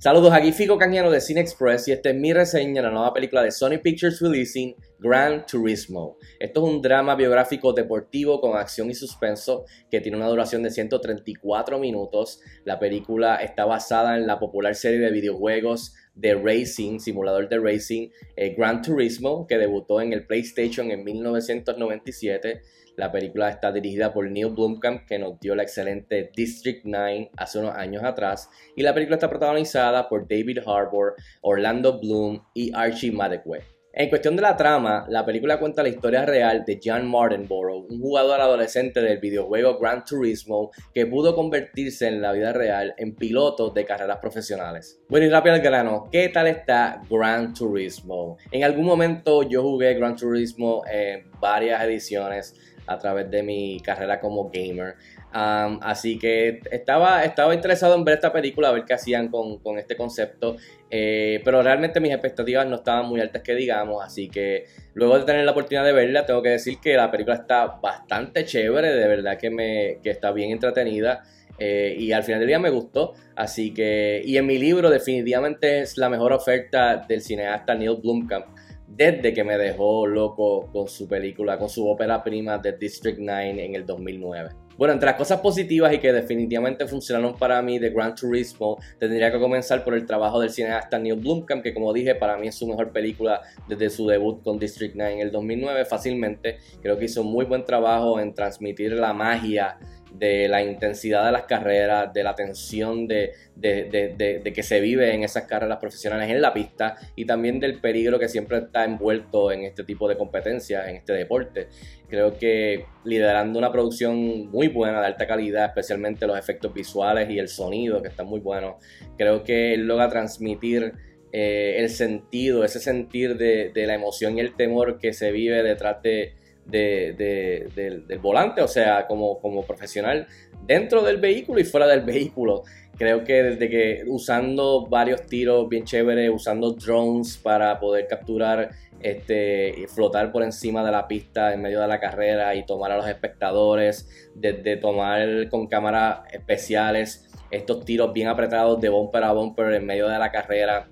Saludos, aquí Fico Cañano de Cine Express y esta es mi reseña de la nueva película de Sony Pictures Releasing, Gran Turismo. Esto es un drama biográfico deportivo con acción y suspenso que tiene una duración de 134 minutos. La película está basada en la popular serie de videojuegos de racing, simulador de racing, eh, Gran Turismo, que debutó en el PlayStation en 1997. La película está dirigida por Neil Blomkamp, que nos dio la excelente District 9 hace unos años atrás. Y la película está protagonizada por David Harbour, Orlando Bloom y Archie Madekwe. En cuestión de la trama, la película cuenta la historia real de John Martinborough, un jugador adolescente del videojuego Gran Turismo que pudo convertirse en la vida real en piloto de carreras profesionales. Bueno, y rápido al grano, ¿qué tal está Gran Turismo? En algún momento yo jugué Gran Turismo en varias ediciones a través de mi carrera como gamer. así que estaba, estaba interesado en ver esta película, a ver qué hacían con, con este concepto. Eh, pero realmente mis expectativas no estaban muy altas que digamos, así que luego de tener la oportunidad de verla, tengo que decir que la película está bastante chévere, de verdad que, me, que está bien entretenida. Eh, y al final del día me gustó, así que, y en mi libro definitivamente es la mejor oferta del cineasta Neil Blomkamp desde que me dejó loco con su película, con su ópera prima de District 9 en el 2009. Bueno, entre las cosas positivas y que definitivamente funcionaron para mí de Gran Turismo, tendría que comenzar por el trabajo del cineasta Neil Blomkamp, que como dije, para mí es su mejor película desde su debut con District 9 en el 2009 fácilmente. Creo que hizo muy buen trabajo en transmitir la magia de la intensidad de las carreras, de la tensión de, que se vive en esas carreras profesionales en la pista y también del peligro que siempre está envuelto en este tipo de competencias, en este deporte. Creo que liderando una producción muy buena, de alta calidad, especialmente los efectos visuales y el sonido, que están muy buenos, creo que él logra transmitir eh, el sentido, ese sentir de la emoción y el temor que se vive detrás de del, volante, o sea, como, como profesional dentro del vehículo y fuera del vehículo. Creo que desde que usando varios tiros bien chéveres, usando drones para poder capturar este, flotar por encima de la pista en medio de la carrera y tomar a los espectadores, desde tomar con cámaras especiales estos tiros bien apretados de bumper a bumper en medio de la carrera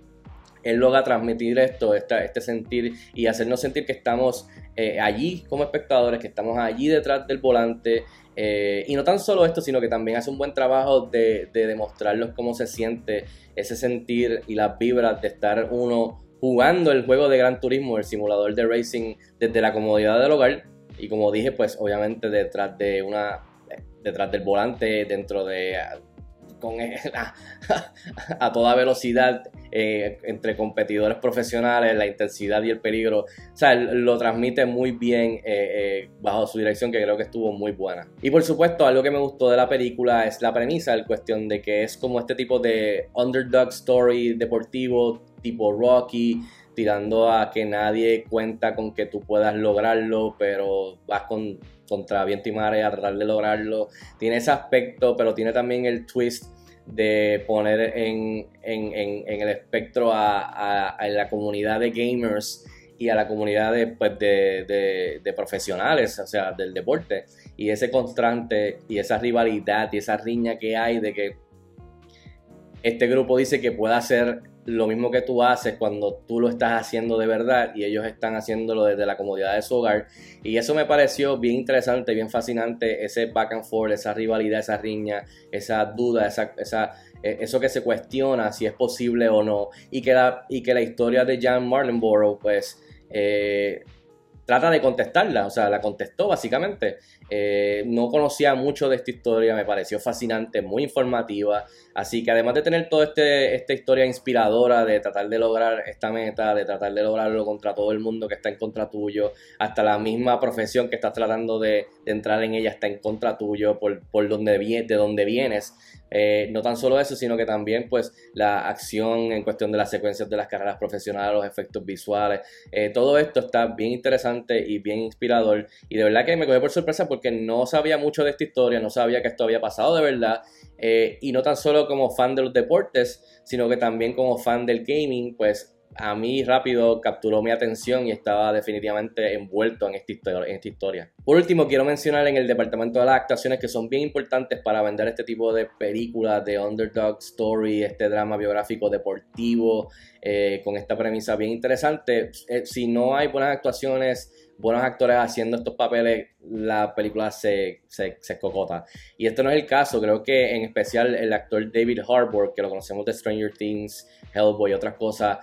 él logra transmitir esto, este sentir y hacernos sentir que estamos eh, allí como espectadores, que estamos allí detrás del volante. Eh, y no tan solo esto, sino que también hace un buen trabajo de, demostrarnos cómo se siente ese sentir y las vibras de estar uno jugando el juego de Gran Turismo, el simulador de racing, desde la comodidad del hogar. Y como dije, pues obviamente detrás de una detrás del volante, dentro de con a, toda velocidad eh, entre competidores profesionales, la intensidad y el peligro. O sea, lo transmite muy bien eh, eh, bajo su dirección, que creo que estuvo muy buena. Y por supuesto, algo que me gustó de la película es la premisa, el cuestión de que es como este tipo de underdog story deportivo, tipo Rocky, tirando a que nadie cuenta con que tú puedas lograrlo, pero vas con contra viento y mare a tratar de lograrlo. Tiene ese aspecto, pero tiene también el twist de poner en, el espectro a, la comunidad de gamers y a la comunidad de, pues, de, profesionales, o sea, del deporte. Y ese constante y esa rivalidad y esa riña que hay de que este grupo dice que puede hacer lo mismo que tú haces cuando tú lo estás haciendo de verdad y ellos están haciéndolo desde la comodidad de su hogar. Y eso me pareció bien interesante, bien fascinante, ese back and forth, esa rivalidad, esa riña, esa duda, esa, esa eh, eso que se cuestiona si es posible o no. Y que la, y que la historia de Jan Marlinborough, pues, eh, trata de contestarla, o sea, la contestó básicamente. Eh, no conocía mucho de esta historia, me pareció fascinante, muy informativa. Así que además de tener toda este, esta historia inspiradora de tratar de lograr esta meta, de tratar de lograrlo contra todo el mundo que está en contra tuyo, hasta la misma profesión que estás tratando de, entrar en ella está en contra tuyo por, por donde, de donde vienes. Eh, no tan solo eso, sino que también pues la acción en cuestión de las secuencias de las carreras profesionales, los efectos visuales, eh, todo esto está bien interesante y bien inspirador. Y de verdad que me cogió por sorpresa porque no sabía mucho de esta historia, no sabía que esto había pasado de verdad. Eh, y no tan solo como fan de los deportes, sino que también como fan del gaming, pues a mí rápido capturó mi atención y estaba definitivamente envuelto en esta, historia. Por último, quiero mencionar en el departamento de las actuaciones que son bien importantes para vender este tipo de películas de underdog story, este drama biográfico deportivo, eh, con esta premisa bien interesante. Eh, si no hay buenas actuaciones, buenos actores haciendo estos papeles, la película se, se, se cocota. Y este no es el caso, creo que en especial el actor David Harbour, que lo conocemos de Stranger Things, Hellboy y otras cosas,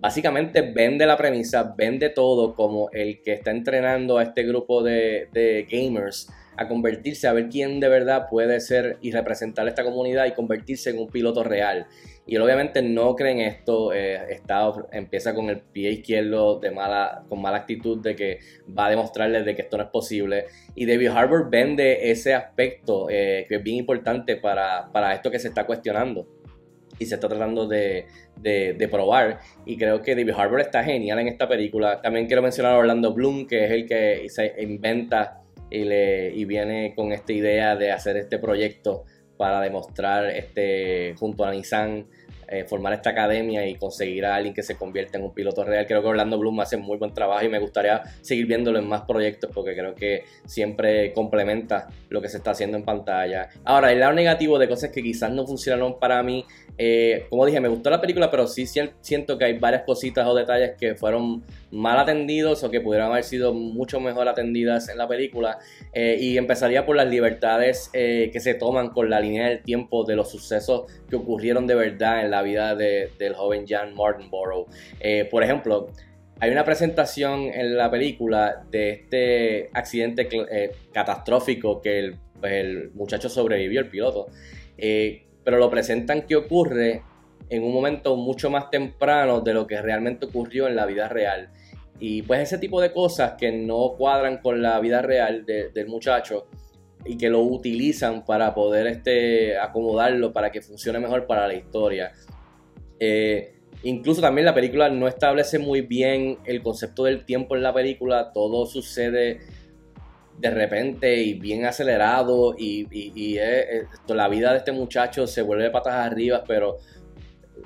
básicamente vende la premisa, vende todo como el que está entrenando a este grupo de, gamers a convertirse, a ver quién de verdad puede ser y representar esta comunidad y convertirse en un piloto real. Y él obviamente no cree en esto, eh, está, empieza con el pie izquierdo de mala, con mala actitud de que va a demostrarles de que esto no es posible. Y David Harbour vende ese aspecto eh, que es bien importante para, para esto que se está cuestionando y se está tratando de, de, probar. Y creo que David Harbour está genial en esta película. También quiero mencionar a Orlando Bloom, que es el que se inventa y, le, y viene con esta idea de hacer este proyecto para demostrar este, junto a Nissan eh, formar esta academia y conseguir a alguien que se convierta en un piloto real. Creo que Orlando Bloom hace muy buen trabajo y me gustaría seguir viéndolo en más proyectos porque creo que siempre complementa lo que se está haciendo en pantalla. Ahora, el lado negativo de cosas que quizás no funcionaron para mí, eh, como dije, me gustó la película, pero sí siento que hay varias cositas o detalles que fueron mal atendidos o que pudieran haber sido mucho mejor atendidas en la película. Eh, y empezaría por las libertades que se toman con la línea del tiempo de los sucesos que ocurrieron de verdad en la vida del joven Jan Martinborough. Eh, por ejemplo, hay una presentación en la película de este accidente eh, catastrófico que el, muchacho sobrevivió, el piloto, eh, pero lo presentan que ocurre en un momento mucho más temprano de lo que realmente ocurrió en la vida real. Y pues ese tipo de cosas que no cuadran con la vida real del muchacho, y que lo utilizan para poder este, acomodarlo para que funcione mejor para la historia. Eh, incluso también la película no establece muy bien el concepto del tiempo en la película, todo sucede de repente y bien acelerado y, la vida de este muchacho se vuelve patas arriba, pero,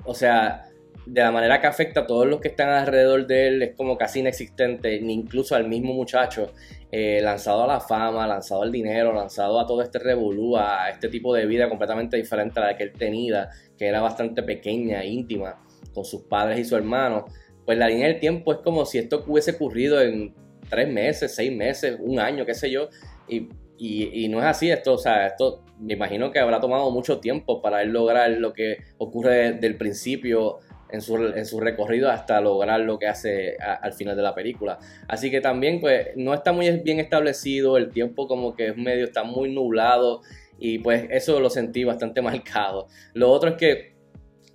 o sea, de la manera que afecta a todos los que están alrededor de él es como casi inexistente, ni incluso al mismo muchacho, eh, lanzado a la fama, lanzado al dinero, lanzado a todo este revolú, a este tipo de vida completamente diferente a la que él tenía, que era bastante pequeña, íntima, con sus padres y su hermano. Pues la línea del tiempo es como si esto hubiese ocurrido en tres meses, seis meses, un año, qué sé yo, y, y no es así esto, o sea, esto me imagino que habrá tomado mucho tiempo para él lograr lo que ocurre del principio en su, recorrido hasta lograr lo que hace al final de la película. Así que también pues no está muy bien establecido, el tiempo como que es medio, está muy nublado y pues eso lo sentí bastante marcado. Lo otro es que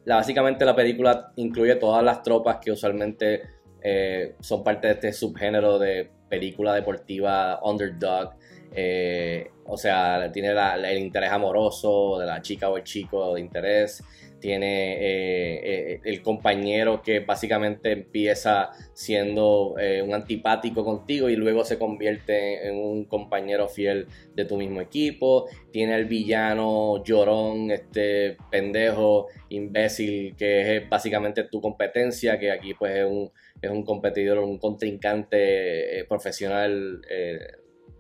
la, básicamente la película incluye todas las tropas que usualmente eh, son parte de este subgénero de película deportiva underdog. Eh, o sea, tiene el interés amoroso de la chica o el chico de interés tiene eh, eh, el compañero que básicamente empieza siendo eh, un antipático contigo y luego se convierte en un compañero fiel de tu mismo equipo, tiene el villano llorón, este pendejo, imbécil, que es básicamente tu competencia, que aquí pues es un, es un competidor, un contrincante profesional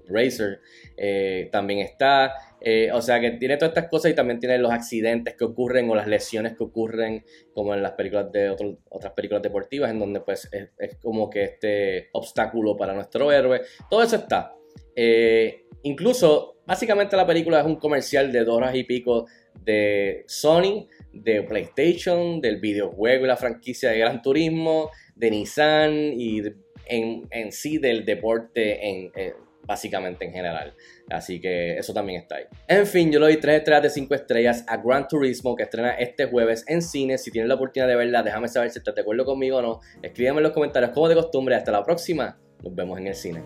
Racer eh, también está. Eh, o sea que tiene todas estas cosas y también tiene los accidentes que ocurren o las lesiones que ocurren como en las películas de otras películas deportivas en donde pues es, como que este obstáculo para nuestro héroe. Todo eso está. Eh, incluso básicamente la película es un comercial de dos horas y pico de Sony, de PlayStation, del videojuego y la franquicia de Gran Turismo, de Nissan y en sí del deporte en básicamente en general. Así que eso también está ahí. En fin, yo le doy 3 estrellas de 5 estrellas a Gran Turismo que estrena este jueves en cine. Si tienes la oportunidad de verla, déjame saber si estás de acuerdo conmigo o no. Escríbeme en los comentarios como de costumbre. Hasta la próxima. Nos vemos en el cine.